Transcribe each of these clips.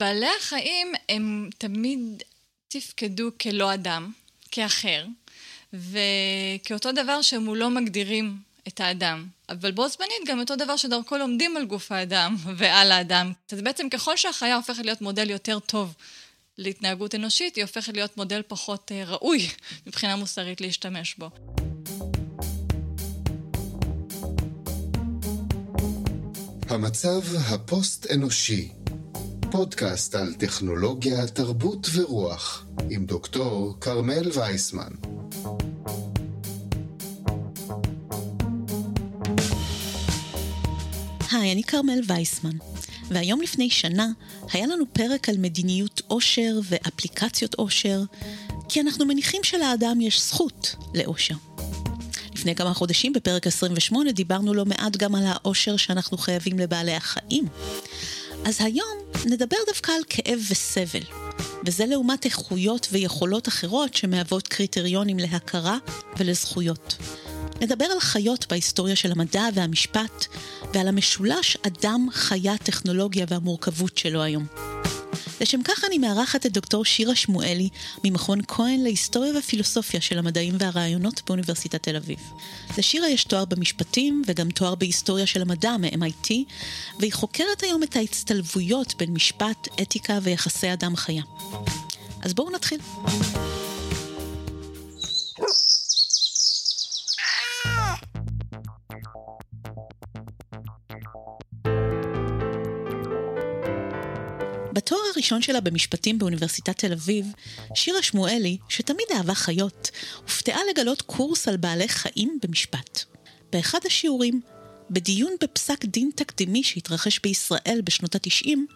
בעלי החיים הם תמיד תפקדו כלא אדם, כאחר, וכאותו דבר שהם לא מגדירים את האדם. אבל בו זמנית גם אותו דבר שדרכו לומדים על גוף האדם ועל האדם. אז בעצם ככל שהחיה הופכת להיות מודל יותר טוב להתנהגות אנושית, היא הופכת להיות מודל פחות אה, ראוי מבחינה מוסרית להשתמש בו. המצב הפוסט-אנושי פודקאסט על טכנולוגיה, תרבות ורוח עם דוקטור כרמל וייסמן. היי, אני כרמל וייסמן, והיום לפני שנה היה לנו פרק על מדיניות עושר ואפליקציות עושר, כי אנחנו מניחים שלאדם יש זכות לעושר. לפני כמה חודשים, בפרק 28, דיברנו לא מעט גם על העושר שאנחנו חייבים לבעלי החיים. אז היום נדבר דווקא על כאב וסבל, וזה לעומת איכויות ויכולות אחרות שמהוות קריטריונים להכרה ולזכויות. נדבר על חיות בהיסטוריה של המדע והמשפט, ועל המשולש אדם, חיה, טכנולוגיה והמורכבות שלו היום. לשם כך אני מארחת את דוקטור שירה שמואלי ממכון כהן להיסטוריה ופילוסופיה של המדעים והרעיונות באוניברסיטת תל אביב. לשירה יש תואר במשפטים וגם תואר בהיסטוריה של המדע מ-MIT, והיא חוקרת היום את ההצטלבויות בין משפט, אתיקה ויחסי אדם-חיה. אז בואו נתחיל. הראשון שלה במשפטים באוניברסיטת תל אביב, שירה שמואלי, שתמיד אהבה חיות, הופתעה לגלות קורס על בעלי חיים במשפט. באחד השיעורים, בדיון בפסק דין תקדימי שהתרחש בישראל בשנות התשעים,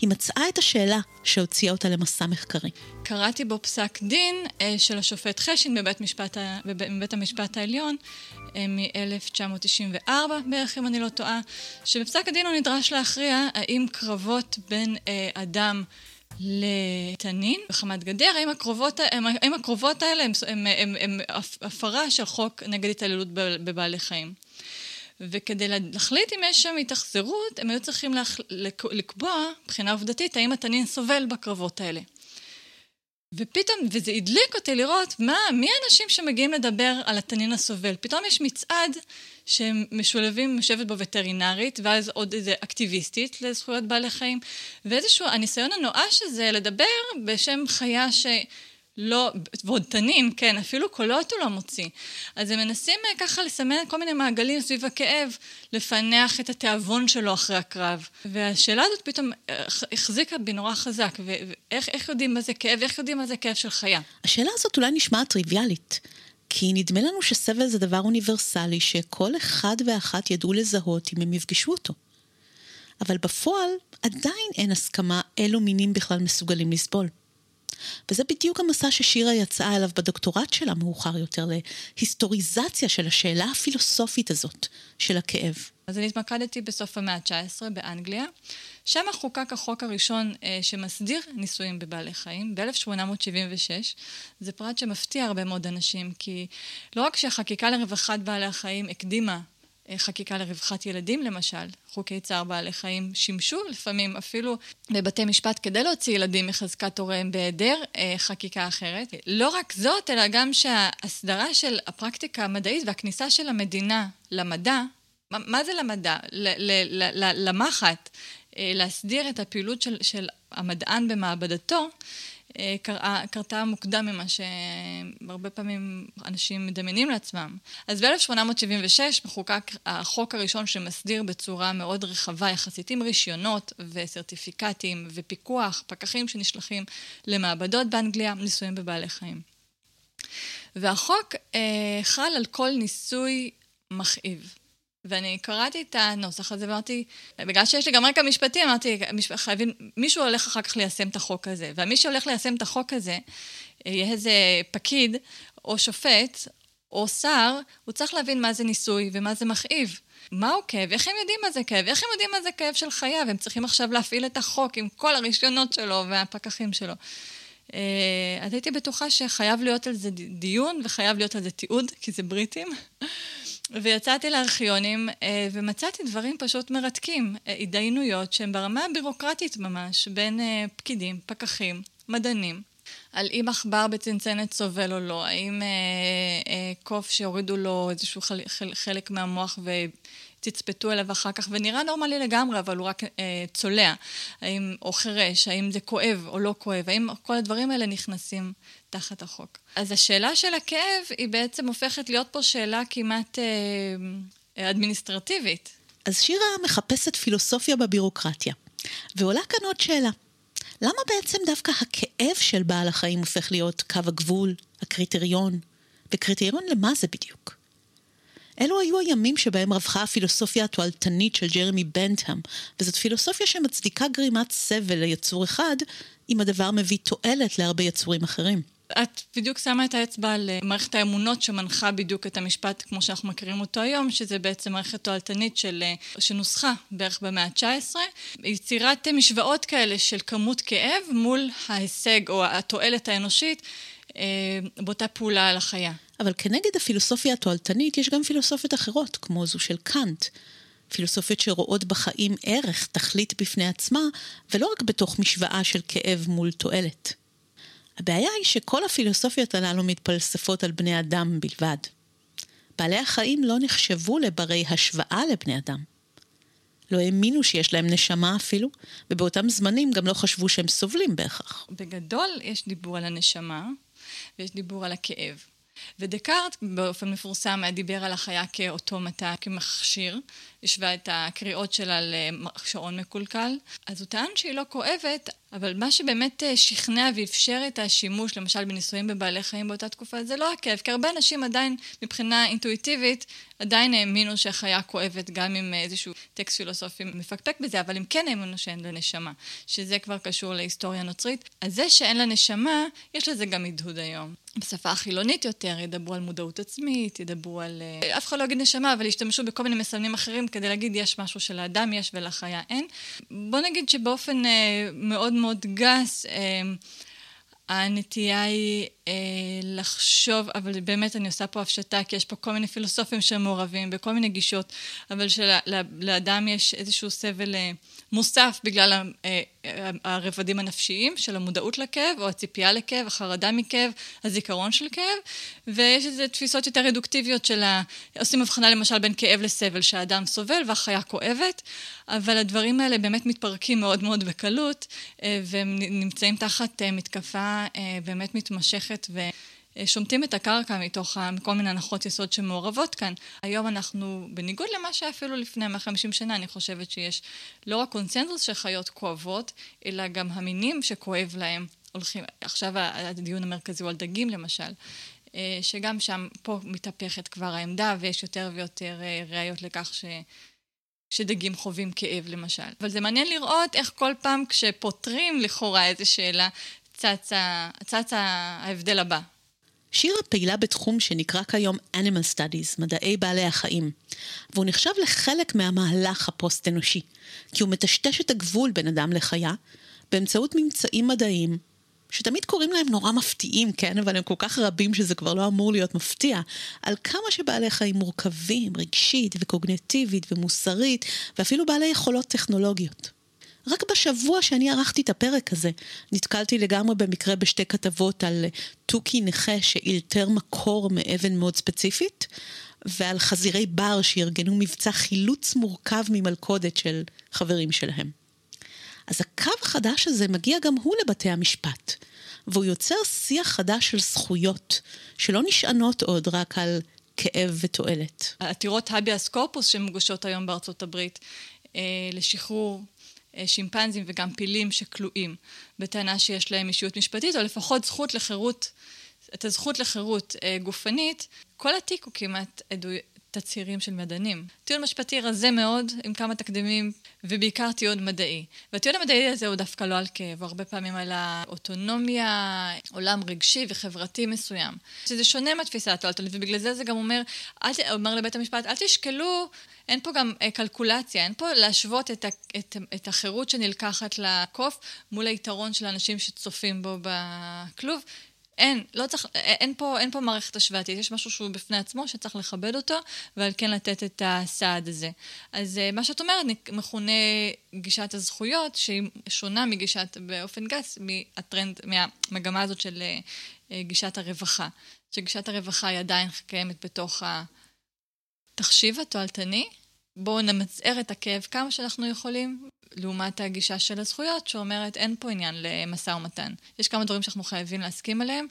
היא מצאה את השאלה שהוציאה אותה למסע מחקרי. קראתי בו פסק דין אה, של השופט חשין בבית, משפט, בבית המשפט העליון מ-1994 בערך, אם אני לא טועה, שבפסק הדין הוא נדרש להכריע האם קרבות בין אה, אדם לתנין בחמת גדר, האם הקרובות, האם, האם הקרובות האלה הם, הם, הם, הם הפרה של חוק נגד התעללות בבעלי חיים. וכדי להחליט אם יש שם התאכזרות, הם היו צריכים לח... לקבוע, מבחינה עובדתית, האם התנין סובל בקרבות האלה. ופתאום, וזה הדליק אותי לראות מה, מי האנשים שמגיעים לדבר על התנין הסובל. פתאום יש מצעד שהם משולבים, יושבת בו וטרינרית, ואז עוד איזה אקטיביסטית לזכויות בעלי חיים, ואיזשהו, הניסיון הנואש הזה לדבר בשם חיה ש... לא, ועוד תנין, כן, אפילו קולות הוא לא מוציא. אז הם מנסים אה, ככה לסמן כל מיני מעגלים סביב הכאב, לפענח את התיאבון שלו אחרי הקרב. והשאלה הזאת פתאום אה, החזיקה בי נורא חזק, ואיך יודעים מה זה כאב, ואיך יודעים מה זה כאב של חיה. השאלה הזאת אולי נשמעת טריוויאלית. כי נדמה לנו שסבל זה דבר אוניברסלי שכל אחד ואחת ידעו לזהות אם הם יפגשו אותו. אבל בפועל עדיין אין הסכמה אילו מינים בכלל מסוגלים לסבול. וזה בדיוק המסע ששירה יצאה אליו בדוקטורט שלה מאוחר יותר, להיסטוריזציה של השאלה הפילוסופית הזאת של הכאב. אז אני התמקדתי בסוף המאה ה-19 באנגליה. שם חוקק החוק הראשון אה, שמסדיר ניסויים בבעלי חיים, ב-1876. זה פרט שמפתיע הרבה מאוד אנשים, כי לא רק שהחקיקה לרווחת בעלי החיים הקדימה חקיקה לרווחת ילדים למשל, חוקי צער בעלי חיים שימשו לפעמים אפילו בבתי משפט כדי להוציא ילדים מחזקת הוריהם בהיעדר אה, חקיקה אחרת. לא רק זאת, אלא גם שההסדרה של הפרקטיקה המדעית והכניסה של המדינה למדע, מה, זה למדע? למחט, אה, להסדיר את הפעילות של, של המדען במעבדתו, אה, קרה, קרתה מוקדם ממה שהרבה פעמים אנשים מדמיינים לעצמם. אז ב-1876 מחוקק החוק הראשון שמסדיר בצורה מאוד רחבה יחסית עם רישיונות וסרטיפיקטים ופיקוח, פקחים שנשלחים למעבדות באנגליה, ניסויים בבעלי חיים. והחוק אה, חל על כל ניסוי מכאיב. ואני קראתי את הנוסח הזה ואמרתי, בגלל שיש לי גם רקע משפטי, אמרתי, חייבים, מישהו הולך אחר כך ליישם את החוק הזה. ומי שהולך ליישם את החוק הזה, יהיה איזה פקיד, או שופט, או שר, הוא צריך להבין מה זה ניסוי ומה זה מכאיב. מהו כאב? איך הם יודעים מה זה כאב? איך הם יודעים מה זה כאב של חיה? והם צריכים עכשיו להפעיל את החוק עם כל הרישיונות שלו והפקחים שלו. אה, אז הייתי בטוחה שחייב להיות על זה דיון וחייב להיות על זה תיעוד, כי זה בריטים. ויצאתי לארכיונים אה, ומצאתי דברים פשוט מרתקים, אה, התדיינויות שהן ברמה הבירוקרטית ממש, בין אה, פקידים, פקחים, מדענים. על אם עכבר בצנצנת סובל או לא, האם אה, אה, קוף שהורידו לו איזשהו חל, חל, חלק מהמוח ותצפתו אליו אחר כך, ונראה נורמלי לגמרי, אבל הוא רק אה, צולע, האם, או חירש, האם זה כואב או לא כואב, האם כל הדברים האלה נכנסים תחת החוק. אז השאלה של הכאב היא בעצם הופכת להיות פה שאלה כמעט אה, אדמיניסטרטיבית. אז שירה מחפשת פילוסופיה בבירוקרטיה, ועולה כאן עוד שאלה. למה בעצם דווקא הכאב של בעל החיים הופך להיות קו הגבול, הקריטריון? וקריטריון למה זה בדיוק? אלו היו הימים שבהם רווחה הפילוסופיה התועלתנית של ג'רמי בנטהאם, וזאת פילוסופיה שמצדיקה גרימת סבל ליצור אחד, אם הדבר מביא תועלת להרבה יצורים אחרים. את בדיוק שמה את האצבע על אה, מערכת האמונות שמנחה בדיוק את המשפט כמו שאנחנו מכירים אותו היום, שזה בעצם מערכת תועלתנית של, אה, שנוסחה בערך במאה ה-19, יצירת משוואות כאלה של כמות כאב מול ההישג או התועלת האנושית באותה פעולה על החיה. אבל כנגד הפילוסופיה התועלתנית יש גם פילוסופיות אחרות, כמו זו של קאנט. פילוסופיות שרואות בחיים ערך, תכלית בפני עצמה, ולא רק בתוך משוואה של כאב מול תועלת. הבעיה היא שכל הפילוסופיות הללו מתפלספות על בני אדם בלבד. בעלי החיים לא נחשבו לברי השוואה לבני אדם. לא האמינו שיש להם נשמה אפילו, ובאותם זמנים גם לא חשבו שהם סובלים בהכרח. בגדול יש דיבור על הנשמה, ויש דיבור על הכאב. ודקארט באופן מפורסם דיבר על החיה כאוטומטה, כמכשיר, השווה את הקריאות שלה לשעון מקולקל. אז הוא טען שהיא לא כואבת, אבל מה שבאמת אה, שכנע ואפשר את השימוש, למשל בניסויים בבעלי חיים באותה תקופה, זה לא הכאב, כי הרבה אנשים עדיין, מבחינה אינטואיטיבית, עדיין האמינו שהחיה כואבת, גם אם איזשהו טקסט פילוסופי מפקפק בזה, אבל הם כן האמינו שאין לה נשמה, שזה כבר קשור להיסטוריה נוצרית. אז זה שאין לה נשמה, יש לזה גם הדהוד היום. בשפה החילונית יותר, ידברו על מודעות עצמית, ידברו על... אה, אף אחד לא יגיד נשמה, אבל ישתמשו בכל מיני מסמנים אחרים כדי להגיד יש משהו שלאדם יש ולחיה אין. בוא נגיד שבאופן אה, מאוד מאוד גס, אה, הנטייה היא לחשוב, אבל באמת אני עושה פה הפשטה, כי יש פה כל מיני פילוסופים שמעורבים בכל מיני גישות, אבל שלאדם יש איזשהו סבל אה, מוסף בגלל אה, הרבדים הנפשיים של המודעות לכאב, או הציפייה לכאב, החרדה מכאב, הזיכרון של כאב, ויש איזה תפיסות יותר רדוקטיביות של ה... עושים הבחנה למשל בין כאב לסבל, שהאדם סובל והחיה כואבת, אבל הדברים האלה באמת מתפרקים מאוד מאוד בקלות, אה, והם נמצאים תחת אה, מתקפה באמת מתמשכת ו... שומטים את הקרקע מתוך כל מיני הנחות יסוד שמעורבות כאן. היום אנחנו, בניגוד למה שהיה אפילו לפני 150 שנה, אני חושבת שיש לא רק קונצנזוס של חיות כואבות, אלא גם המינים שכואב להם הולכים, עכשיו הדיון המרכזי הוא על דגים למשל. אה, שגם שם, פה מתהפכת כבר העמדה ויש יותר ויותר אה, ראיות לכך ש... שדגים חווים כאב למשל. אבל זה מעניין לראות איך כל פעם כשפותרים לכאורה איזו שאלה, צץ, צץ ההבדל הבא. שירה פעילה בתחום שנקרא כיום Animal Studies, מדעי בעלי החיים, והוא נחשב לחלק מהמהלך הפוסט-אנושי, כי הוא מטשטש את הגבול בין אדם לחיה באמצעות ממצאים מדעיים, שתמיד קוראים להם נורא מפתיעים, כן? אבל הם כל כך רבים שזה כבר לא אמור להיות מפתיע, על כמה שבעלי חיים מורכבים רגשית וקוגנטיבית ומוסרית, ואפילו בעלי יכולות טכנולוגיות. רק בשבוע שאני ערכתי את הפרק הזה, נתקלתי לגמרי במקרה בשתי כתבות על תוכי נכה שאילתר מקור מאבן מאוד ספציפית, ועל חזירי בר שארגנו מבצע חילוץ מורכב ממלכודת של חברים שלהם. אז הקו החדש הזה מגיע גם הוא לבתי המשפט, והוא יוצר שיח חדש של זכויות, שלא נשענות עוד רק על כאב ותועלת. עתירות הביאס קורפוס שמוגשות היום בארצות הברית אה, לשחרור שימפנזים וגם פילים שכלואים, בטענה שיש להם אישיות משפטית, או לפחות זכות לחירות, את הזכות לחירות אה, גופנית, כל התיק הוא כמעט עדו, תצהירים של מדענים. טיעון משפטי רזה מאוד, עם כמה תקדימים, ובעיקר טיעון מדעי. והטיעון המדעי הזה הוא דווקא לא על כאב, הרבה פעמים על האוטונומיה, עולם רגשי וחברתי מסוים. שזה שונה מהתפיסה התועלתנית, ובגלל זה זה גם אומר, אל, אומר לבית המשפט, אל תשקלו, אין פה גם אה, קלקולציה, אין פה להשוות את, ה, את, את החירות שנלקחת לקוף מול היתרון של האנשים שצופים בו בכלוב. אין, לא צריך, אין פה, אין פה מערכת השוואתית, יש משהו שהוא בפני עצמו שצריך לכבד אותו, ועל כן לתת את הסעד הזה. אז מה שאת אומרת מכונה גישת הזכויות, שהיא שונה מגישת, באופן גס, מהטרנד, מהמגמה הזאת של גישת הרווחה. שגישת הרווחה היא עדיין קיימת בתוך התחשיב התועלתני. בואו נמצער את הכאב כמה שאנחנו יכולים, לעומת הגישה של הזכויות, שאומרת אין פה עניין למשא ומתן. יש כמה דברים שאנחנו חייבים להסכים עליהם,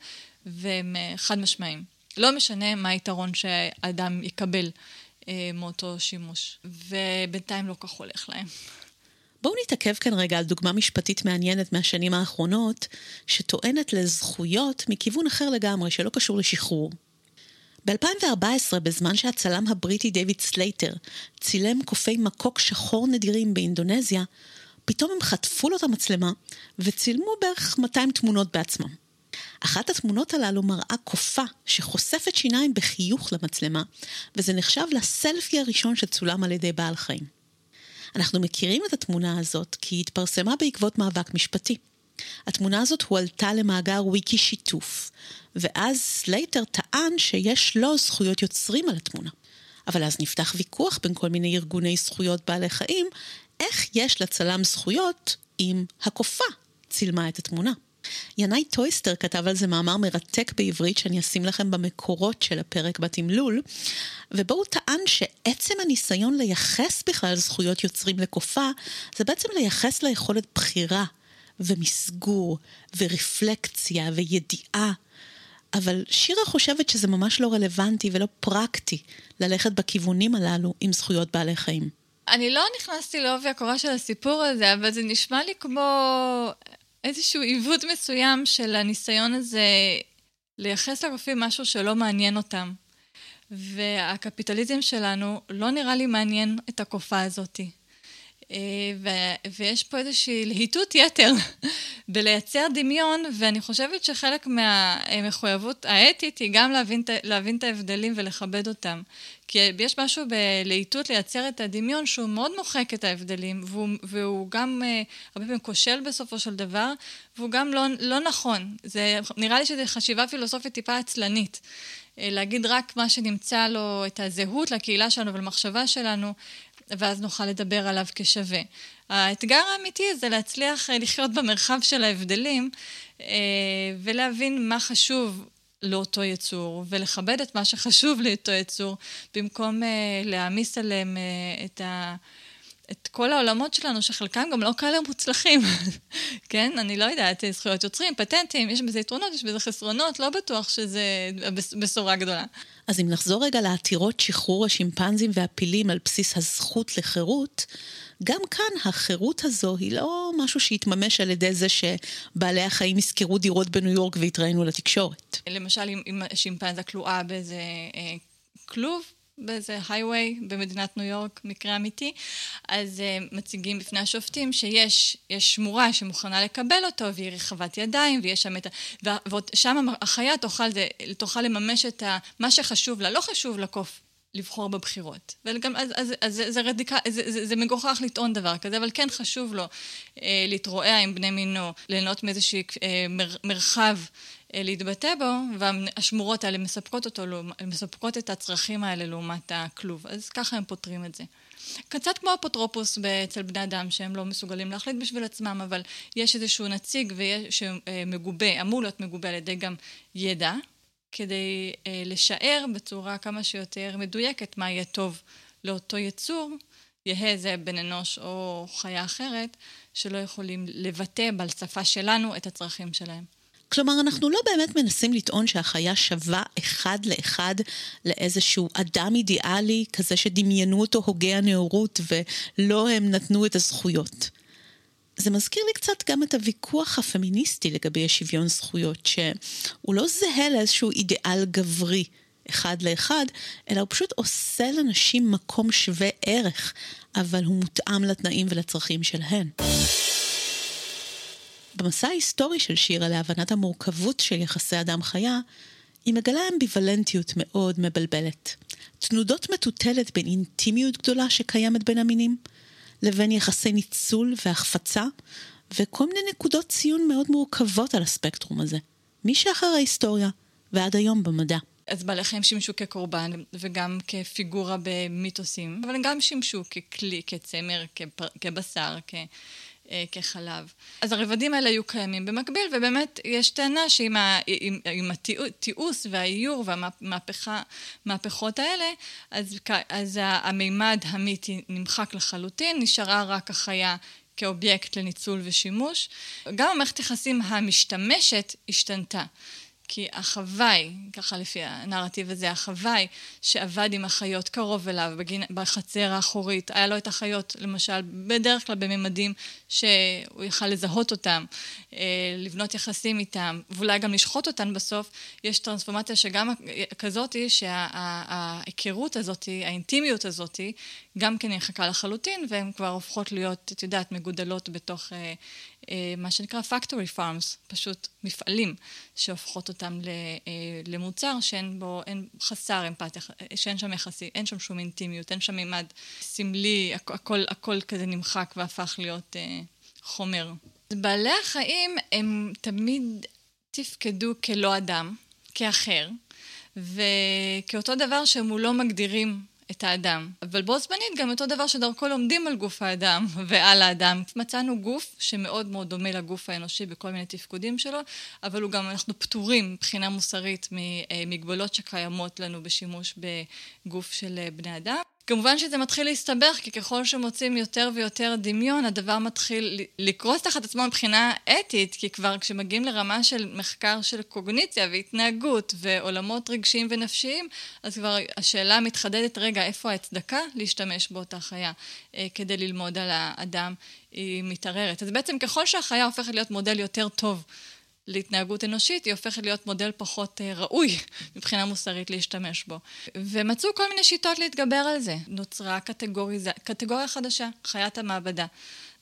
והם אה, חד משמעיים. לא משנה מה היתרון שהאדם יקבל אה, מאותו שימוש, ובינתיים לא כך הולך להם. בואו נתעכב כאן רגע על דוגמה משפטית מעניינת מהשנים האחרונות, שטוענת לזכויות מכיוון אחר לגמרי, שלא קשור לשחרור. ב-2014, בזמן שהצלם הבריטי דיוויד סלייטר צילם קופי מקוק שחור נדירים באינדונזיה, פתאום הם חטפו לו את המצלמה וצילמו בערך 200 תמונות בעצמם. אחת התמונות הללו מראה קופה שחושפת שיניים בחיוך למצלמה, וזה נחשב לסלפי הראשון שצולם על ידי בעל חיים. אנחנו מכירים את התמונה הזאת כי היא התפרסמה בעקבות מאבק משפטי. התמונה הזאת הועלתה למאגר וויקי שיתוף, ואז סלייטר טען שיש לו זכויות יוצרים על התמונה. אבל אז נפתח ויכוח בין כל מיני ארגוני זכויות בעלי חיים, איך יש לצלם זכויות אם הקופה צילמה את התמונה. ינאי טויסטר כתב על זה מאמר מרתק בעברית שאני אשים לכם במקורות של הפרק בתמלול, ובו הוא טען שעצם הניסיון לייחס בכלל זכויות יוצרים לקופה, זה בעצם לייחס לה יכולת בחירה ומסגור ורפלקציה וידיעה. אבל שירה חושבת שזה ממש לא רלוונטי ולא פרקטי ללכת בכיוונים הללו עם זכויות בעלי חיים. אני לא נכנסתי לעובי הקורה של הסיפור הזה, אבל זה נשמע לי כמו איזשהו עיוות מסוים של הניסיון הזה לייחס לרופאים משהו שלא מעניין אותם. והקפיטליזם שלנו לא נראה לי מעניין את הקופה הזאתי. אה, ו- ויש פה איזושהי להיטות יתר בלייצר דמיון, ואני חושבת שחלק מהמחויבות האתית היא גם להבין, להבין את ההבדלים ולכבד אותם. כי יש משהו בלהיטות לייצר את הדמיון שהוא מאוד מוחק את ההבדלים, והוא, והוא גם אה, הרבה פעמים כושל בסופו של דבר, והוא גם לא, לא נכון. זה, נראה לי שזו חשיבה פילוסופית טיפה עצלנית. אה, להגיד רק מה שנמצא לו את הזהות לקהילה שלנו ולמחשבה שלנו, ואז נוכל לדבר עליו כשווה. האתגר האמיתי זה להצליח אה, לחיות במרחב של ההבדלים אה, ולהבין מה חשוב לאותו יצור, ולכבד את מה שחשוב לאותו יצור, במקום אה, להעמיס עליהם את ה... את כל העולמות שלנו, שחלקם גם לא כאלה מוצלחים, כן? אני לא יודעת, זכויות יוצרים, פטנטים, יש בזה יתרונות, יש בזה חסרונות, לא בטוח שזה בשורה גדולה. אז אם נחזור רגע לעתירות שחרור השימפנזים והפילים על בסיס הזכות לחירות, גם כאן החירות הזו היא לא משהו שהתממש על ידי זה שבעלי החיים ישכרו דירות בניו יורק ויתראינו לתקשורת. למשל, אם שימפנזה כלואה באיזה אה, כלוב, באיזה הייווי במדינת ניו יורק, מקרה אמיתי, אז uh, מציגים בפני השופטים שיש שמורה שמוכנה לקבל אותו, והיא רחבת ידיים, ויש שם את ה... ושם החיה תוכל, תוכל לממש את ה, מה שחשוב לה, לא חשוב לקוף. לבחור בבחירות. וגם, אז, אז, אז זה, זה, רדיקה, זה, זה, זה מגוחך לטעון דבר כזה, אבל כן חשוב לו אה, להתרועע עם בני מינו, ליהנות מאיזשהו אה, מר, מרחב להתבטא בו, והשמורות האלה מספקות אותו, מספקות את הצרכים האלה לעומת הכלוב. אז ככה הם פותרים את זה. קצת כמו אפוטרופוס אצל בני אדם, שהם לא מסוגלים להחליט בשביל עצמם, אבל יש איזשהו נציג שמגובה, אמור להיות מגובה על ידי גם ידע, כדי אה, לשער בצורה כמה שיותר מדויקת מה יהיה טוב לאותו יצור, יהא זה בן אנוש או חיה אחרת, שלא יכולים לבטא בשפה שלנו את הצרכים שלהם. כלומר, אנחנו לא באמת מנסים לטעון שהחיה שווה אחד לאחד לאיזשהו אדם אידיאלי, כזה שדמיינו אותו הוגה הנאורות ולא הם נתנו את הזכויות. זה מזכיר לי קצת גם את הוויכוח הפמיניסטי לגבי השוויון זכויות, שהוא לא זהה לאיזשהו אידיאל גברי אחד לאחד, אלא הוא פשוט עושה לנשים מקום שווה ערך, אבל הוא מותאם לתנאים ולצרכים שלהן. במסע ההיסטורי של שירה להבנת המורכבות של יחסי אדם-חיה, היא מגלה אמביוולנטיות מאוד מבלבלת. תנודות מטוטלת בין אינטימיות גדולה שקיימת בין המינים, לבין יחסי ניצול והחפצה, וכל מיני נקודות ציון מאוד מורכבות על הספקטרום הזה. משחר ההיסטוריה ועד היום במדע. אז בעלי חיים שימשו כקורבן וגם כפיגורה במיתוסים, אבל הם גם שימשו ככלי, כצמר, כפר, כבשר, כ... אה, כחלב. אז הרבדים האלה היו קיימים במקביל, ובאמת יש טענה שעם ה, עם, עם התיעוש והאיור והמהפכות האלה, אז, אז המימד המיתי נמחק לחלוטין, נשארה רק החיה כאובייקט לניצול ושימוש. גם המערכת יחסים המשתמשת השתנתה. כי החוואי, ככה לפי הנרטיב הזה, החוואי שעבד עם החיות קרוב אליו בגין, בחצר האחורית, היה לו את החיות, למשל, בדרך כלל בממדים שהוא יכל לזהות אותם, אה, לבנות יחסים איתם, ואולי גם לשחוט אותן בסוף, יש טרנספורמציה שגם כזאת, שההיכרות הזאת, האינטימיות הזאת, גם כן נמחקה לחלוטין, והן כבר הופכות להיות, את יודעת, מגודלות בתוך אה, אה, מה שנקרא factory farms, פשוט מפעלים שהופכות אותם למוצר שאין בו, אין חסר אמפתיה, שאין שם יחסי, אין שם שום אינטימיות, אין שם מימד סמלי, הכל, הכל כזה נמחק והפך להיות אה, חומר. בעלי החיים הם תמיד תפקדו כלא אדם, כאחר, וכאותו דבר שהם לא מגדירים את האדם. אבל בו זמנית גם אותו דבר שדרכו לומדים על גוף האדם ועל האדם. מצאנו גוף שמאוד מאוד דומה לגוף האנושי בכל מיני תפקודים שלו, אבל הוא גם, אנחנו פטורים מבחינה מוסרית ממגבלות שקיימות לנו בשימוש בגוף של בני אדם. כמובן שזה מתחיל להסתבך, כי ככל שמוצאים יותר ויותר דמיון, הדבר מתחיל לקרוס תחת עצמו מבחינה אתית, כי כבר כשמגיעים לרמה של מחקר של קוגניציה והתנהגות ועולמות רגשיים ונפשיים, אז כבר השאלה מתחדדת, רגע, איפה ההצדקה להשתמש באותה חיה אה, כדי ללמוד על האדם, היא מתערערת. אז בעצם ככל שהחיה הופכת להיות מודל יותר טוב להתנהגות אנושית, היא הופכת להיות מודל פחות אה, ראוי מבחינה מוסרית להשתמש בו. ומצאו כל מיני שיטות להתגבר על זה. נוצרה קטגוריזה, קטגוריה חדשה, חיית המעבדה.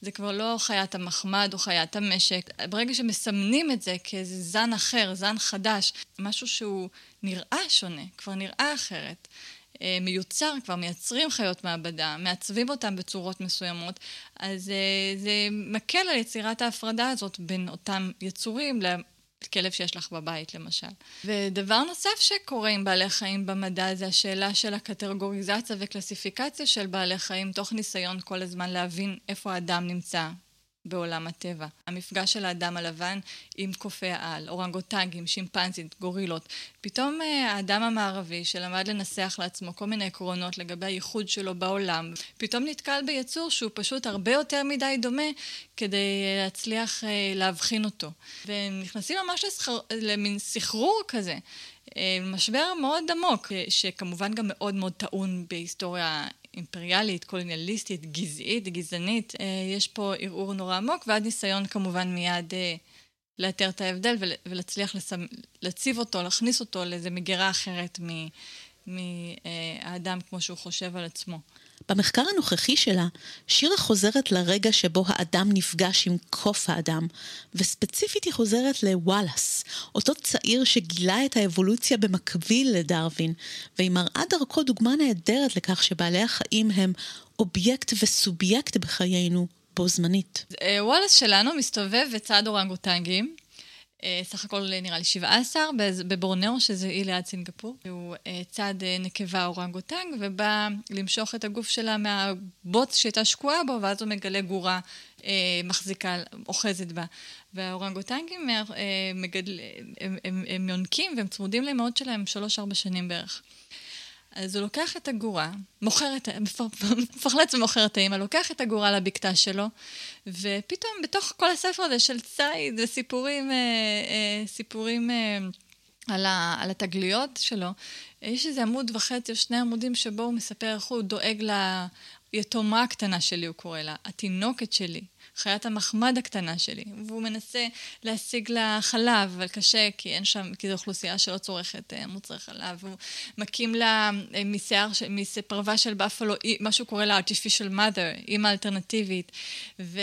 זה כבר לא חיית המחמד או חיית המשק. ברגע שמסמנים את זה כאיזה זן אחר, זן חדש, משהו שהוא נראה שונה, כבר נראה אחרת. אה, מיוצר, כבר מייצרים חיות מעבדה, מעצבים אותם בצורות מסוימות, אז אה, זה מקל על יצירת ההפרדה הזאת בין אותם יצורים לכלב שיש לך בבית למשל. ודבר נוסף שקורה עם בעלי חיים במדע זה השאלה של הקטגוריזציה וקלסיפיקציה של בעלי חיים, תוך ניסיון כל הזמן להבין איפה האדם נמצא בעולם הטבע. המפגש של האדם הלבן עם קופי העל, אורנגוטנגים, שימפנזית, גורילות. פתאום אה, האדם המערבי שלמד לנסח לעצמו כל מיני עקרונות לגבי הייחוד שלו בעולם, פתאום נתקל ביצור שהוא פשוט הרבה יותר מדי דומה כדי להצליח אה, להבחין אותו. ונכנסים ממש לסחר, למין סחרור כזה. אה, משבר מאוד עמוק, שכמובן גם מאוד מאוד טעון בהיסטוריה אימפריאלית, קולוניאליסטית, גזעית, גזענית. אה, יש פה ערעור נורא עמוק, ועד ניסיון כמובן מיד אה, לאתר את ההבדל ולהצליח להציב אותו, להכניס אותו לאיזה מגירה אחרת מהאדם כמו שהוא חושב על עצמו. במחקר הנוכחי שלה, שירה חוזרת לרגע שבו האדם נפגש עם קוף האדם, וספציפית היא חוזרת לוואלאס, אותו צעיר שגילה את האבולוציה במקביל לדרווין, והיא מראה דרכו דוגמה נהדרת לכך שבעלי החיים הם אובייקט וסובייקט בחיינו בו זמנית. אה, וואלאס שלנו מסתובב בצד אורנגוטנגים, סך הכל נראה לי 17, בבורנאו, שזה אי ליד סינגפור. הוא אה, צד אה, נקבה אורנגוטנג, ובא למשוך את הגוף שלה מהבוץ שהייתה שקועה בו, ואז הוא מגלה גורה מחזיקה, אוחזת בה. והאורנגוטנגים מגדל, הם, הם, הם יונקים והם צמודים לאמהות שלהם 3-4 שנים בערך. אז הוא לוקח את הגורה, מוכר את, מפחלץ ומוכר את האמא, לוקח את הגורה לבקתה שלו, ופתאום בתוך כל הספר הזה של ציד וסיפורים, אה, אה, סיפורים אה, על, ה, על התגליות שלו, יש איזה עמוד וחצי או שני עמודים שבו הוא מספר איך הוא דואג ליתומה הקטנה שלי, הוא קורא לה, התינוקת שלי, חיית המחמד הקטנה שלי, והוא מנסה להשיג לה חלב, אבל קשה, כי אין שם, כי זו אוכלוסייה שלא צורכת אה, מוצרי חלב, הוא מקים לה אה, משיער, מפרווה של בפלו, מה שהוא קורא לה artificial mother, אימא אלטרנטיבית, ו...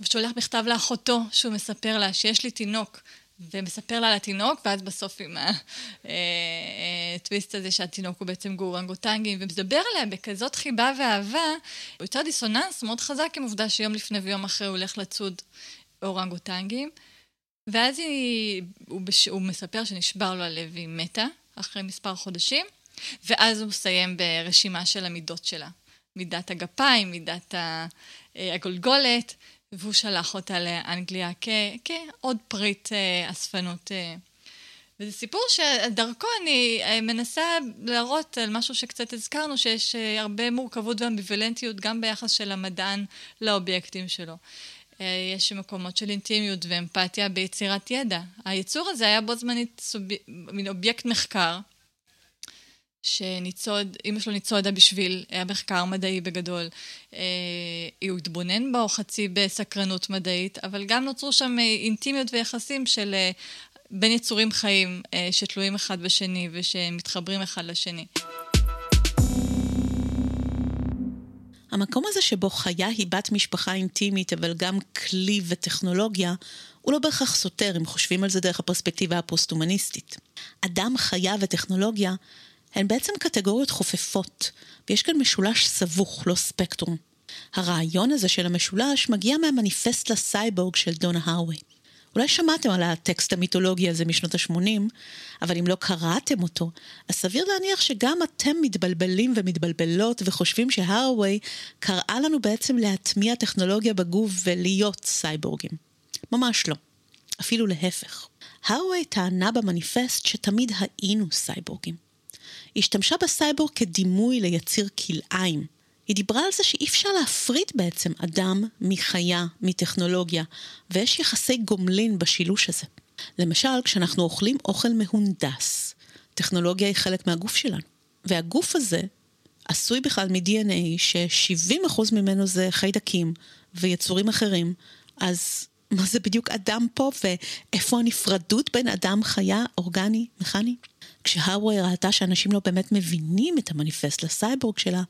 ושולח מכתב לאחותו, שהוא מספר לה שיש לי תינוק. ומספר לה על התינוק, ואז בסוף עם הטוויסט אה, הזה שהתינוק הוא בעצם גורנגוטנגים, ומדבר עליה בכזאת חיבה ואהבה, הוא יוצר דיסוננס מאוד חזק עם עובדה שיום לפני ויום אחרי הוא הולך לצוד אורנגוטנגים. ואז היא, הוא, בש, הוא מספר שנשבר לו הלב והיא מתה אחרי מספר חודשים, ואז הוא מסיים ברשימה של המידות שלה. מידת הגפיים, מידת הגולגולת, והוא שלח אותה לאנגליה כ, כעוד פריט אה, אספנות. אה. וזה סיפור שדרכו אני אה, מנסה להראות על משהו שקצת הזכרנו, שיש הרבה מורכבות ואמביוולנטיות גם ביחס של המדען לאובייקטים שלו. יש מקומות של אינטימיות ואמפתיה ביצירת ידע. היצור הזה היה בו זמנית סוב... מין אובייקט מחקר, שניצוד, אימא שלו ניצודה בשביל המחקר מדעי בגדול. אה, הוא התבונן בו חצי בסקרנות מדעית, אבל גם נוצרו שם אה, אינטימיות ויחסים של אה, בין יצורים חיים שתלויים אחד בשני ושמתחברים אחד לשני. המקום הזה שבו חיה היא בת משפחה אינטימית, אבל גם כלי וטכנולוגיה, הוא לא בהכרח סותר אם חושבים על זה דרך הפרספקטיבה הפוסט-הומניסטית. אדם, חיה וטכנולוגיה הן בעצם קטגוריות חופפות, ויש כאן משולש סבוך, לא ספקטרום. הרעיון הזה של המשולש מגיע מהמניפסט לסייבורג של דונה הארווי. אולי שמעתם על הטקסט המיתולוגי הזה משנות ה-80, אבל אם לא קראתם אותו, אז סביר להניח שגם אתם מתבלבלים ומתבלבלות וחושבים שהרווי קראה לנו בעצם להטמיע טכנולוגיה בגוף ולהיות סייבורגים. ממש לא. אפילו להפך. הרווי טענה במניפסט שתמיד היינו סייבורגים. השתמשה בסייבורג כדימוי ליציר כלאיים. היא דיברה על זה שאי אפשר להפריד בעצם אדם מחיה, מטכנולוגיה, ויש יחסי גומלין בשילוש הזה. למשל, כשאנחנו אוכלים אוכל מהונדס, טכנולוגיה היא חלק מהגוף שלנו. והגוף הזה עשוי בכלל מ-DNA ש-70% ממנו זה חיידקים ויצורים אחרים, אז מה זה בדיוק אדם פה ואיפה הנפרדות בין אדם, חיה, אורגני, מכני? כשהרווי ראתה שאנשים לא באמת מבינים את המניפסט לסייבורג שלה,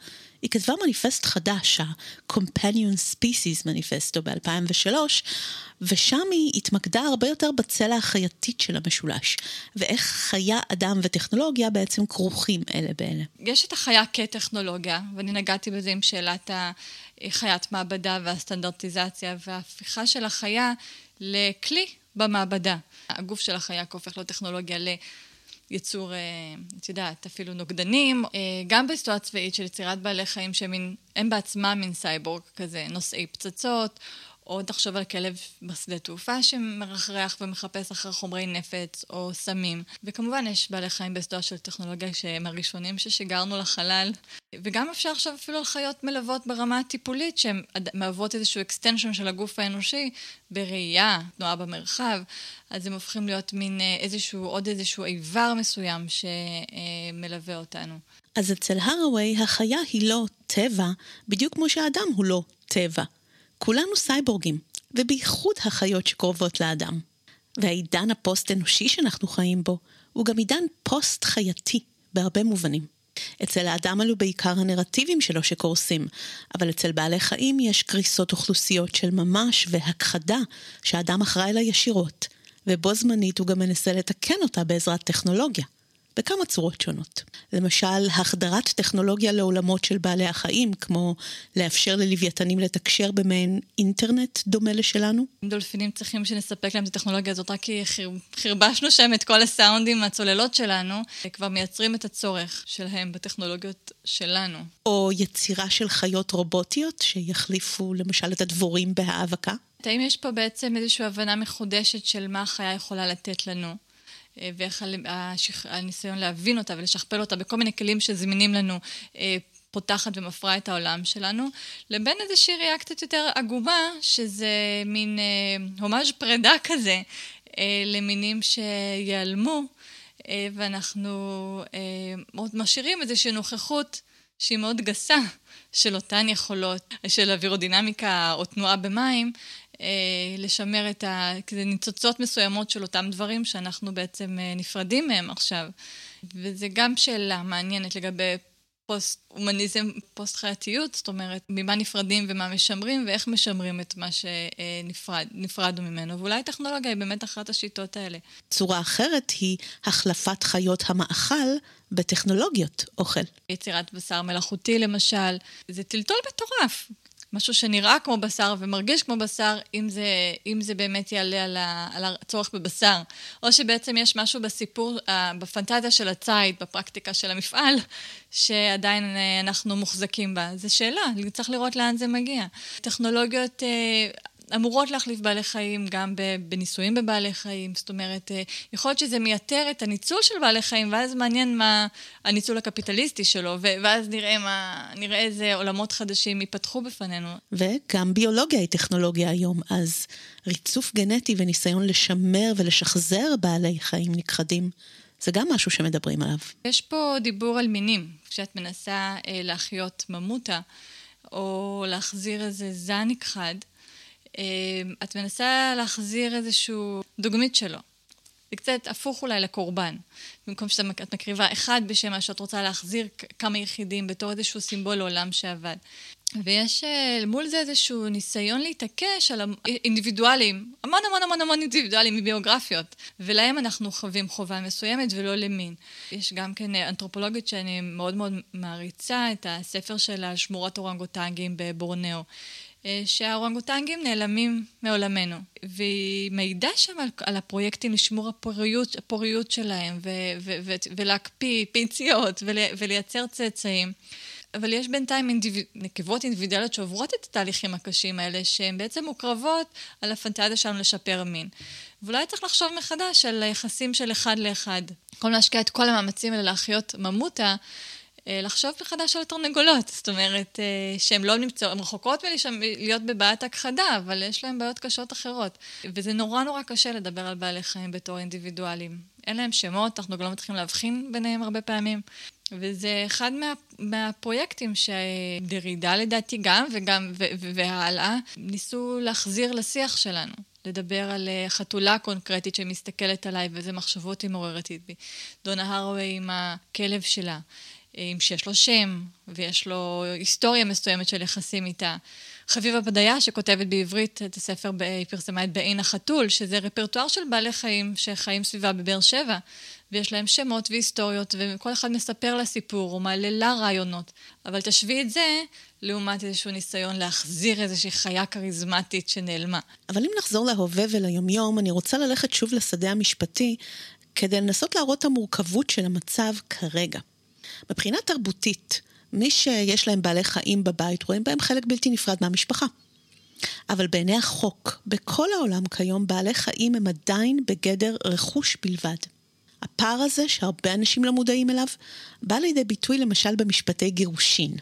היא כתבה מניפסט חדש, ה-Companion Species מניפסטו ב-2003, ושם היא התמקדה הרבה יותר בצלע החייתית של המשולש, ואיך חיה, אדם וטכנולוגיה בעצם כרוכים אלה באלה. יש את החיה כטכנולוגיה, ואני נגעתי בזה עם שאלת החיית מעבדה והסטנדרטיזציה, וההפיכה של החיה לכלי במעבדה. הגוף של החיה הופך להיות טכנולוגיה ל... יצור, אה, את יודעת, אפילו נוגדנים, אה, גם בהיסטוריה צבאית של יצירת בעלי חיים שהם בעצמם מין סייבורג כזה, נושאי פצצות, או תחשוב על כלב בשדה תעופה שמרחרח ומחפש אחר חומרי נפץ או סמים. וכמובן יש בעלי חיים בהיסטוריה של טכנולוגיה שהם הראשונים ששיגרנו לחלל. וגם אפשר לחשוב אפילו על חיות מלוות ברמה הטיפולית שהן מהוות איזשהו extension של הגוף האנושי בראייה, תנועה במרחב. אז הם הופכים להיות מין אה, איזשהו, עוד איזשהו איבר מסוים שמלווה אותנו. אז אצל הרווי החיה היא לא טבע, בדיוק כמו שהאדם הוא לא טבע. כולנו סייבורגים, ובייחוד החיות שקרובות לאדם. והעידן הפוסט-אנושי שאנחנו חיים בו, הוא גם עידן פוסט-חייתי, בהרבה מובנים. אצל האדם אלו בעיקר הנרטיבים שלו שקורסים, אבל אצל בעלי חיים יש קריסות אוכלוסיות של ממש והכחדה שהאדם אחראי לה ישירות, ובו זמנית הוא גם מנסה לתקן אותה בעזרת טכנולוגיה. בכמה צורות שונות. למשל, החדרת טכנולוגיה לעולמות של בעלי החיים, כמו לאפשר ללוויתנים לתקשר במעין אינטרנט דומה לשלנו. דולפינים צריכים שנספק להם את הטכנולוגיה הזאת, רק כי חרבשנו שם את כל הסאונדים מהצוללות שלנו, כבר מייצרים את הצורך שלהם בטכנולוגיות שלנו. או יצירה של חיות רובוטיות שיחליפו למשל את הדבורים בהאבקה. האם יש פה בעצם איזושהי הבנה מחודשת של מה החיה יכולה לתת לנו? אה, ואיך הניסיון להבין אותה ולשכפל אותה בכל מיני כלים שזמינים לנו אה, פותחת ומפרה את העולם שלנו, לבין איזושהי ראייה קצת יותר עגומה, שזה מין אה, הומאז' פרידה כזה למינים שיעלמו, ואנחנו מאוד משאירים איזושהי נוכחות שהיא מאוד גסה של אותן יכולות של אווירודינמיקה או תנועה במים, אה, לשמר את ה... כזה ניצוצות מסוימות של אותם דברים שאנחנו בעצם אה, נפרדים מהם עכשיו. וזה גם שאלה מעניינת לגבי פוסט-הומניזם, פוסט-חייתיות, זאת אומרת, ממה נפרדים ומה משמרים, ואיך משמרים את מה שנפרדנו ממנו. ואולי טכנולוגיה היא באמת אחת השיטות האלה. צורה אחרת היא החלפת חיות המאכל בטכנולוגיות אוכל. יצירת בשר מלאכותי למשל, זה טלטול מטורף. משהו שנראה כמו בשר ומרגיש כמו בשר, אם זה, אם זה באמת יעלה על, ה, על הצורך בבשר. או שבעצם יש משהו בסיפור, בפנטזיה של הציד, בפרקטיקה של המפעל, שעדיין אנחנו מוחזקים בה. זו שאלה, צריך לראות לאן זה מגיע. טכנולוגיות... אמורות להחליף בעלי חיים גם בניסויים בבעלי חיים, זאת אומרת, אה, יכול להיות שזה מייתר את הניצול של בעלי חיים, ואז מעניין מה הניצול הקפיטליסטי שלו, ואז נראה, מה, נראה איזה עולמות חדשים ייפתחו בפנינו. וגם ביולוגיה היא טכנולוגיה היום, אז ריצוף גנטי וניסיון לשמר ולשחזר בעלי חיים נכחדים. זה גם משהו שמדברים עליו. יש פה דיבור על מינים. כשאת מנסה אה, להחיות ממוטה, או להחזיר איזה זן נכחד, את מנסה להחזיר איזשהו דוגמית שלו. זה קצת הפוך אולי לקורבן. במקום שאת מקריבה אחד בשם מה שאת רוצה להחזיר כמה יחידים בתור איזשהו סימבול לעולם שעבד. ויש אה, מול זה איזשהו ניסיון להתעקש על אינדיבידואלים, המון המון המון המון אינדיבידואלים מביוגרפיות, ולהם אנחנו חווים חובה מסוימת ולא למין. יש גם כן אה, אנתרופולוגית שאני מאוד מאוד מעריצה, את הספר של השמורות אורנגוטנגים בבורנאו. אה, שהאורנגוטנגים נעלמים מעולמנו, והיא מעידה שם על, על הפרויקטים לשמור הפוריות, הפוריות שלהם ו, ו, ו, ולהקפיא פיציות ול, ולייצר צאצאים. אבל יש בינתיים אינדיב... נקבות אינדיבידואליות שעוברות את התהליכים הקשים האלה, שהן בעצם מוקרבות על הפנטזיה שלנו לשפר מין. ואולי צריך לחשוב מחדש על היחסים של אחד לאחד. במקום להשקיע את כל המאמצים האלה להחיות ממותה, לחשוב מחדש על תרנגולות, זאת אומרת אה, שהן לא נמצאות, הן רחוקות מלהיות בבעיית הכחדה, אבל יש להן בעיות קשות אחרות. וזה נורא נורא קשה לדבר על בעלי חיים בתור אינדיבידואלים. אין להם שמות, אנחנו גם לא מתחילים להבחין ביניהם הרבה פעמים. וזה אחד מה, מהפרויקטים שדרידה לדעתי גם, וגם, ו, ו, והלאה, ניסו להחזיר לשיח שלנו. לדבר על אה, חתולה קונקרטית שמסתכלת עליי, ואיזה מחשבות היא מעוררת בי. דונה הרווי עם הכלב שלה. שיש לו שם, ויש לו היסטוריה מסוימת של יחסים איתה. חביבה פדיה, שכותבת בעברית את הספר, היא פרסמה את בעין החתול, שזה רפרטואר של בעלי חיים שחיים סביבה בבאר שבע, ויש להם שמות והיסטוריות, וכל אחד מספר לה סיפור, או מעלה לה רעיונות. אבל תשווי את זה לעומת איזשהו ניסיון להחזיר איזושהי חיה כריזמטית שנעלמה. אבל אם נחזור להווה וליומיום, אני רוצה ללכת שוב לשדה המשפטי, כדי לנסות להראות את המורכבות של המצב כרגע. מבחינה תרבותית, מי שיש להם בעלי חיים בבית רואים בהם חלק בלתי נפרד מהמשפחה. אבל בעיני החוק, בכל העולם כיום בעלי חיים הם עדיין בגדר רכוש בלבד. הפער הזה, שהרבה אנשים לא מודעים אליו, בא לידי ביטוי למשל במשפטי גירושין.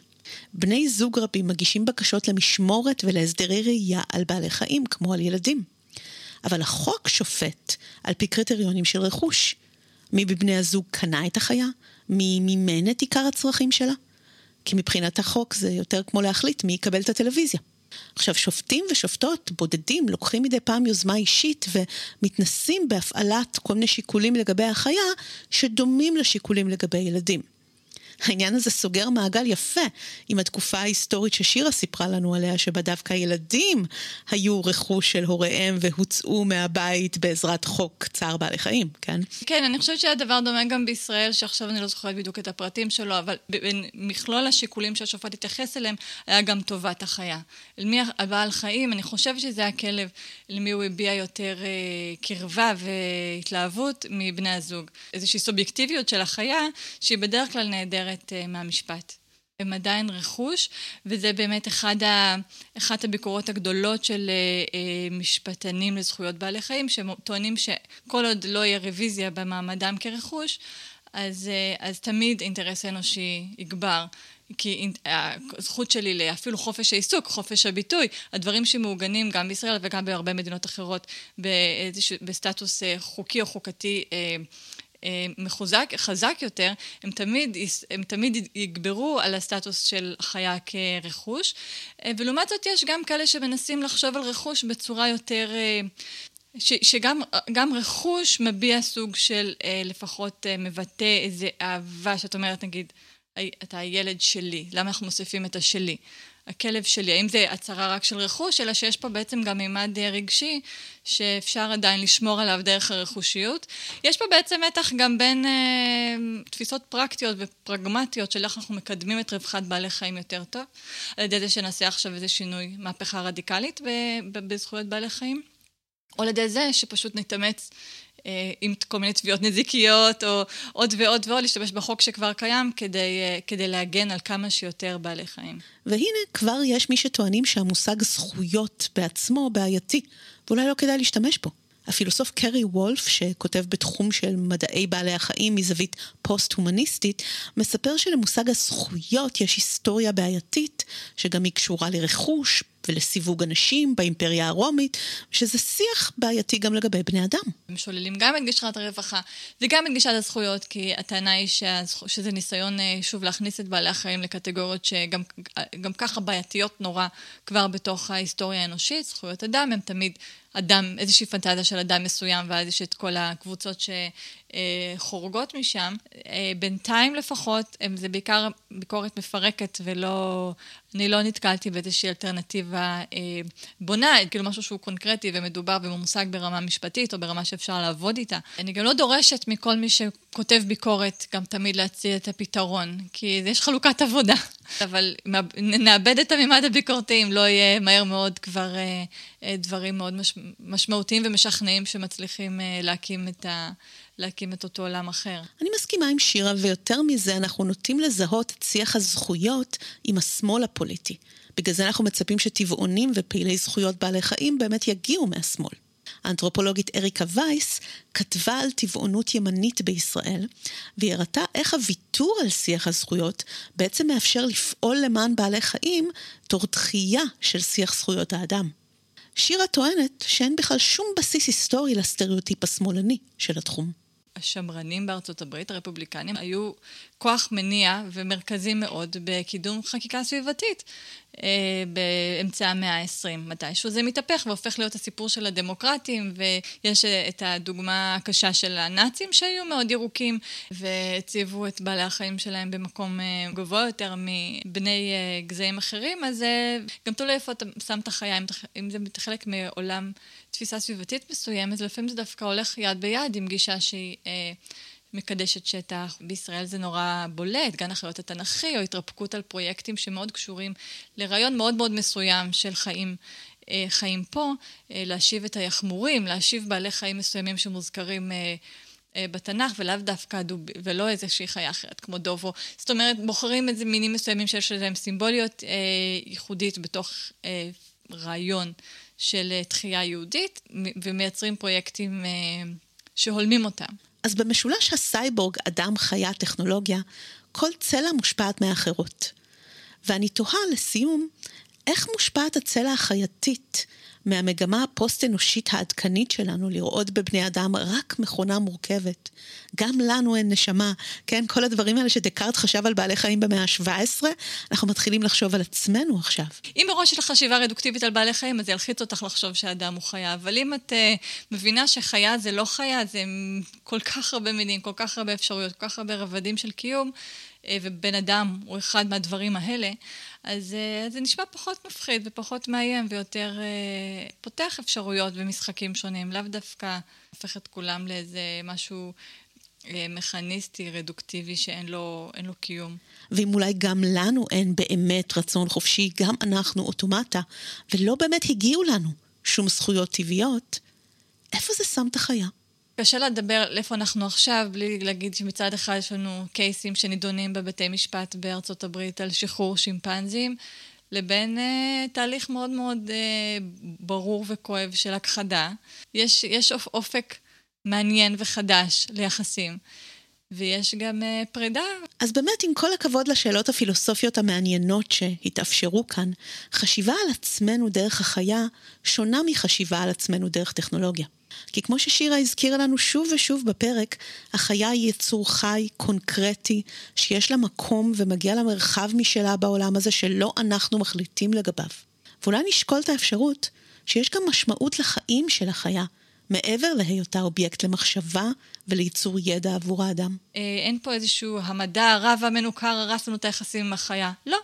בני זוג רבים מגישים בקשות למשמורת ולהסדרי ראייה על בעלי חיים, כמו על ילדים. אבל החוק שופט על פי קריטריונים של רכוש. מי מבני הזוג קנה את החיה? מי מימן את עיקר הצרכים שלה? כי מבחינת החוק זה יותר כמו להחליט מי יקבל את הטלוויזיה. עכשיו, שופטים ושופטות בודדים לוקחים מדי פעם יוזמה אישית ומתנסים בהפעלת כל מיני שיקולים לגבי החיה שדומים לשיקולים לגבי ילדים. העניין הזה סוגר מעגל יפה עם התקופה ההיסטורית ששירה סיפרה לנו עליה, שבה דווקא הילדים היו רכוש של הוריהם והוצאו מהבית בעזרת חוק צער בעלי חיים, כן? כן, אני חושבת שהדבר דומה גם בישראל, שעכשיו אני לא זוכרת בדיוק את הפרטים שלו, אבל במכלול השיקולים שהשופט התייחס אליהם, היה גם טובת החיה. אל מי הבעל חיים, אני חושבת שזה הכלב, למי הוא הביע יותר אה, קרבה והתלהבות מבני הזוג. איזושהי סובייקטיביות של החיה, שהיא בדרך כלל נהדרת. נגזרת אה, מהמשפט. הם עדיין רכוש, וזה באמת אחד ה, אחת הביקורות הגדולות של אה, אה, משפטנים לזכויות בעלי חיים, שטוענים שכל עוד לא יהיה רוויזיה במעמדם כרכוש, אז, אז תמיד אינטרס אנושי יגבר. כי הזכות שלי לאפילו חופש העיסוק, חופש הביטוי, הדברים שמעוגנים גם בישראל וגם בהרבה מדינות אחרות בסטטוס חוקי או חוקתי אה, מחוזק, חזק יותר, הם תמיד, הם תמיד יגברו על הסטטוס של חיה כרכוש. אה, ולעומת זאת יש גם כאלה שמנסים לחשוב על רכוש בצורה יותר... אה, ש, שגם רכוש מביע סוג של לפחות מבטא איזה אהבה שאת אומרת נגיד אתה הילד שלי, למה אנחנו מוסיפים את השלי? הכלב שלי, האם זה הצהרה רק של רכוש, אלא שיש פה בעצם גם מימד רגשי שאפשר עדיין לשמור עליו דרך הרכושיות. יש פה בעצם מתח גם בין אה, תפיסות פרקטיות ופרגמטיות של איך אנחנו מקדמים את רווחת בעלי חיים יותר טוב, על ידי זה שנעשה עכשיו איזה שינוי, מהפכה רדיקלית בזכויות בעלי חיים, או על ידי זה שפשוט נתאמץ אה, עם כל מיני תביעות נזיקיות, או עוד ועוד ועוד, להשתמש בחוק שכבר קיים כדי, אה, כדי להגן על כמה שיותר בעלי חיים. והנה, כבר יש מי שטוענים שהמושג זכויות בעצמו בעייתי, ואולי לא כדאי להשתמש בו. הפילוסוף קרי וולף, שכותב בתחום של מדעי בעלי החיים מזווית פוסט-הומניסטית, מספר שלמושג הזכויות יש היסטוריה בעייתית, שגם היא קשורה לרכוש, ולסיווג אנשים באימפריה הרומית, שזה שיח בעייתי גם לגבי בני אדם. הם שוללים גם את גישת הרווחה וגם את גישת הזכויות, כי הטענה היא שהזכו, שזה ניסיון אה, שוב להכניס את בעלי החיים לקטגוריות שגם ככה בעייתיות נורא כבר בתוך ההיסטוריה האנושית. זכויות אדם הם תמיד אדם, איזושהי פנטזיה של אדם מסוים, ואז יש את כל הקבוצות שחורגות משם. אה, בינתיים לפחות, זה בעיקר ביקורת מפרקת ולא... אני לא נתקלתי באיזושהי אלטרנטיבה אה, בונה, כאילו משהו שהוא קונקרטי ומדובר וממושג ברמה משפטית או ברמה שאפשר לעבוד איתה. אני גם לא דורשת מכל מי שכותב ביקורת גם תמיד להציע את הפתרון, כי יש חלוקת עבודה. אבל נאבד את הממד הביקורתי אם לא יהיה מהר מאוד כבר אה, דברים מאוד מש, משמעותיים ומשכנעים שמצליחים אה, להקים את ה... להקים את אותו עולם אחר. אני מסכימה עם שירה, ויותר מזה, אנחנו נוטים לזהות את שיח הזכויות עם השמאל הפוליטי. בגלל זה אנחנו מצפים שטבעונים ופעילי זכויות בעלי חיים באמת יגיעו מהשמאל. האנתרופולוגית אריקה וייס כתבה על טבעונות ימנית בישראל, והיא הראתה איך הוויתור על שיח הזכויות בעצם מאפשר לפעול למען בעלי חיים תור דחייה של שיח זכויות האדם. שירה טוענת שאין בכלל שום בסיס היסטורי לסטריאוטיפ השמאלני של התחום. השמרנים בארצות הברית, הרפובליקנים, היו כוח מניע ומרכזי מאוד בקידום חקיקה סביבתית אה, באמצע המאה ה-20. מתישהו זה מתהפך והופך להיות הסיפור של הדמוקרטים, ויש את הדוגמה הקשה של הנאצים שהיו מאוד ירוקים, והציבו את בעלי החיים שלהם במקום אה, גבוה יותר מבני אה, גזעים אחרים, אז גם תלוי איפה אתה שם את החיה, אם זה חלק מעולם תפיסה סביבתית מסוימת, לפעמים זה דווקא הולך יד ביד עם גישה שהיא... מקדשת שטח. בישראל זה נורא בולט, גן החיות התנ"כי, או התרפקות על פרויקטים שמאוד קשורים לרעיון מאוד מאוד מסוים של חיים. אה, חיים פה, אה, להשיב את היחמורים, להשיב בעלי חיים מסוימים שמוזכרים אה, בתנ"ך, ולאו דווקא דוב, ולא איזושהי חיה אחרת, כמו דובו. זאת אומרת, בוחרים איזה מינים מסוימים שיש להם סימבוליות ייחודית בתוך רעיון של תחייה יהודית, ומייצרים פרויקטים שהולמים אותם. אז במשולש הסייבורג, אדם, חיה, טכנולוגיה, כל צלע מושפעת מאחרות. ואני תוהה לסיום, איך מושפעת הצלע החייתית מהמגמה הפוסט-אנושית העדכנית שלנו לראות בבני אדם רק מכונה מורכבת. גם לנו אין נשמה, כן? כל הדברים האלה שדקארט חשב על בעלי חיים במאה ה-17, אנחנו מתחילים לחשוב על עצמנו עכשיו. אם מראש יש לך חשיבה רדוקטיבית על בעלי חיים, אז זה ילחיץ אותך לחשוב שאדם הוא חיה. אבל אם את uh, מבינה שחיה זה לא חיה, זה כל כך הרבה מינים, כל כך הרבה אפשרויות, כל כך הרבה רבדים של קיום, uh, ובן אדם הוא אחד מהדברים האלה, אז uh, זה נשמע פחות מפחיד ופחות מאיים ויותר uh, פותח אפשרויות ומשחקים שונים, לאו דווקא הופך את כולם לאיזה משהו uh, מכניסטי, רדוקטיבי, שאין לו, לו קיום. ואם אולי גם לנו אין באמת רצון חופשי, גם אנחנו אוטומטה, ולא באמת הגיעו לנו שום זכויות טבעיות, איפה זה שם את החיה? קשה לדבר על איפה אנחנו עכשיו, בלי להגיד שמצד אחד יש לנו קייסים שנידונים בבתי משפט בארצות הברית על שחרור שימפנזים, לבין uh, תהליך מאוד מאוד uh, ברור וכואב של הכחדה. יש, יש אופק מעניין וחדש ליחסים. ויש גם uh, פרידה. אז באמת, עם כל הכבוד לשאלות הפילוסופיות המעניינות שהתאפשרו כאן, חשיבה על עצמנו דרך החיה שונה מחשיבה על עצמנו דרך טכנולוגיה. כי כמו ששירה הזכירה לנו שוב ושוב בפרק, החיה היא יצור חי, קונקרטי, שיש לה מקום ומגיע לה מרחב משלה בעולם הזה שלא אנחנו מחליטים לגביו. ואולי נשקול את האפשרות שיש גם משמעות לחיים של החיה, מעבר להיותה אובייקט למחשבה ולייצור ידע עבור האדם. אה, אין פה איזשהו המדע הרב והמנוכר הרס לנו את היחסים עם החיה. לא.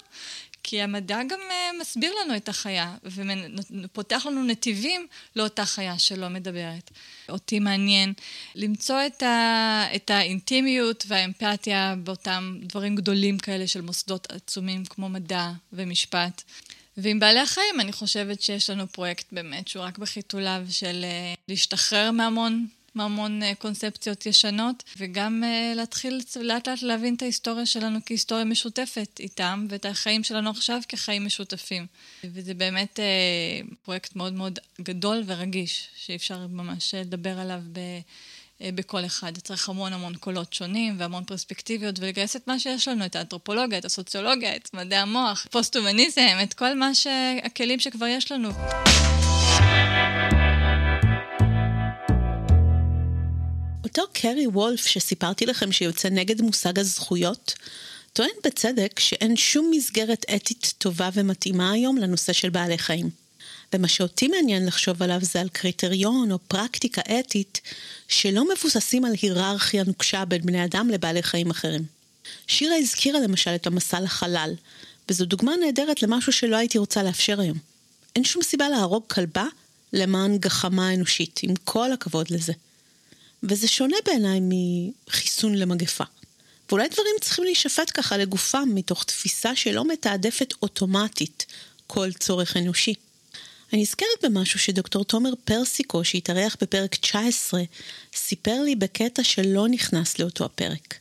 כי המדע גם uh, מסביר לנו את החיה, ופותח לנו נתיבים לאותה חיה שלא מדברת. אותי מעניין למצוא את, ה, את האינטימיות והאמפתיה באותם דברים גדולים כאלה של מוסדות עצומים כמו מדע ומשפט. ועם בעלי החיים אני חושבת שיש לנו פרויקט באמת שהוא רק בחיתוליו של uh, להשתחרר מהמון מהמון אה, קונספציות ישנות, וגם אה, להתחיל לאט לאט להבין את ההיסטוריה שלנו כהיסטוריה משותפת איתם, ואת החיים שלנו עכשיו כחיים משותפים. וזה באמת אה, פרויקט מאוד מאוד גדול ורגיש, שאי אפשר ממש לדבר עליו ב... בכל אחד. צריך המון המון קולות שונים והמון פרספקטיביות, ולגייס את מה שיש לנו, את האנתרופולוגיה, את הסוציולוגיה, את מדעי המוח, פוסט-הומניזם, את כל מה ש... הכלים שכבר יש לנו. אותו קרי וולף שסיפרתי לכם שיוצא נגד מושג הזכויות, טוען בצדק שאין שום מסגרת אתית טובה ומתאימה היום לנושא של בעלי חיים. ומה שאותי מעניין לחשוב עליו זה על קריטריון או פרקטיקה אתית שלא מבוססים על היררכיה נוקשה בין בני אדם לבעלי חיים אחרים. שירה הזכירה למשל את המסע לחלל, וזו דוגמה נהדרת למשהו שלא הייתי רוצה לאפשר היום. אין שום סיבה להרוג כלבה למען גחמה אנושית, עם כל הכבוד לזה. וזה שונה בעיניי מחיסון למגפה. ואולי דברים צריכים להישפט ככה לגופם, מתוך תפיסה שלא מתעדפת אוטומטית כל צורך אנושי. אני נזכרת במשהו שדוקטור תומר פרסיקו, שהתארח בפרק 19, סיפר לי בקטע שלא נכנס לאותו הפרק.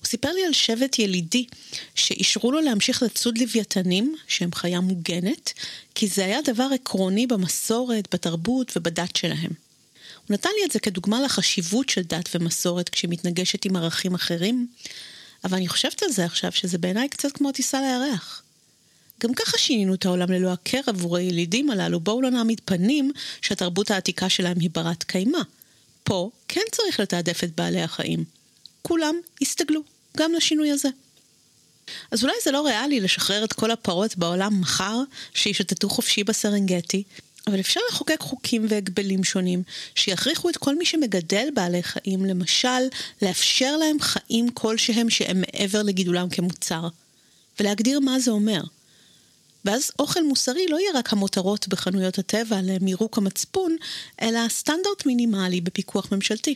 הוא סיפר לי על שבט ילידי שאישרו לו להמשיך לצוד לוויתנים, שהם חיה מוגנת, כי זה היה דבר עקרוני במסורת, בתרבות ובדת שלהם. הוא נתן לי את זה כדוגמה לחשיבות של דת ומסורת כשהיא מתנגשת עם ערכים אחרים, אבל אני חושבת על זה עכשיו שזה בעיניי קצת כמו טיסה לירח. גם ככה שינינו את העולם ללא הכר עבור הילידים הללו, בואו לא נעמיד פנים שהתרבות העתיקה שלהם היא ברת קיימא. פה כן צריך לתעדף את בעלי החיים. כולם יסתגלו, גם לשינוי הזה. אז אולי זה לא ריאלי לשחרר את כל הפרות בעולם מחר, שישוטטו חופשי בסרנגטי, אבל אפשר לחוקק חוקים והגבלים שונים שיכריחו את כל מי שמגדל בעלי חיים, למשל, לאפשר להם חיים כלשהם שהם מעבר לגידולם כמוצר, ולהגדיר מה זה אומר. ואז אוכל מוסרי לא יהיה רק המותרות בחנויות הטבע למירוק המצפון, אלא סטנדרט מינימלי בפיקוח ממשלתי.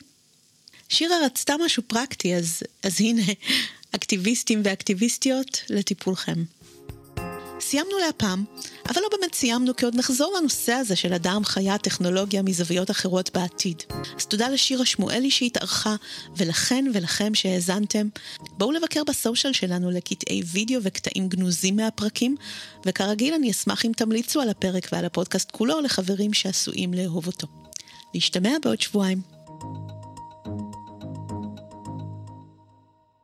שירה רצתה משהו פרקטי, אז, אז הנה, אקטיביסטים ואקטיביסטיות לטיפולכם. סיימנו להפעם, אבל לא באמת סיימנו, כי עוד נחזור לנושא הזה של אדם, חיה, טכנולוגיה מזוויות אחרות בעתיד. אז תודה לשירה שמואלי שהתארחה, ולכן ולכם שהאזנתם. בואו לבקר בסושיאל שלנו לקטעי וידאו וקטעים גנוזים מהפרקים, וכרגיל אני אשמח אם תמליצו על הפרק ועל הפודקאסט כולו לחברים שעשויים לאהוב אותו. להשתמע בעוד שבועיים.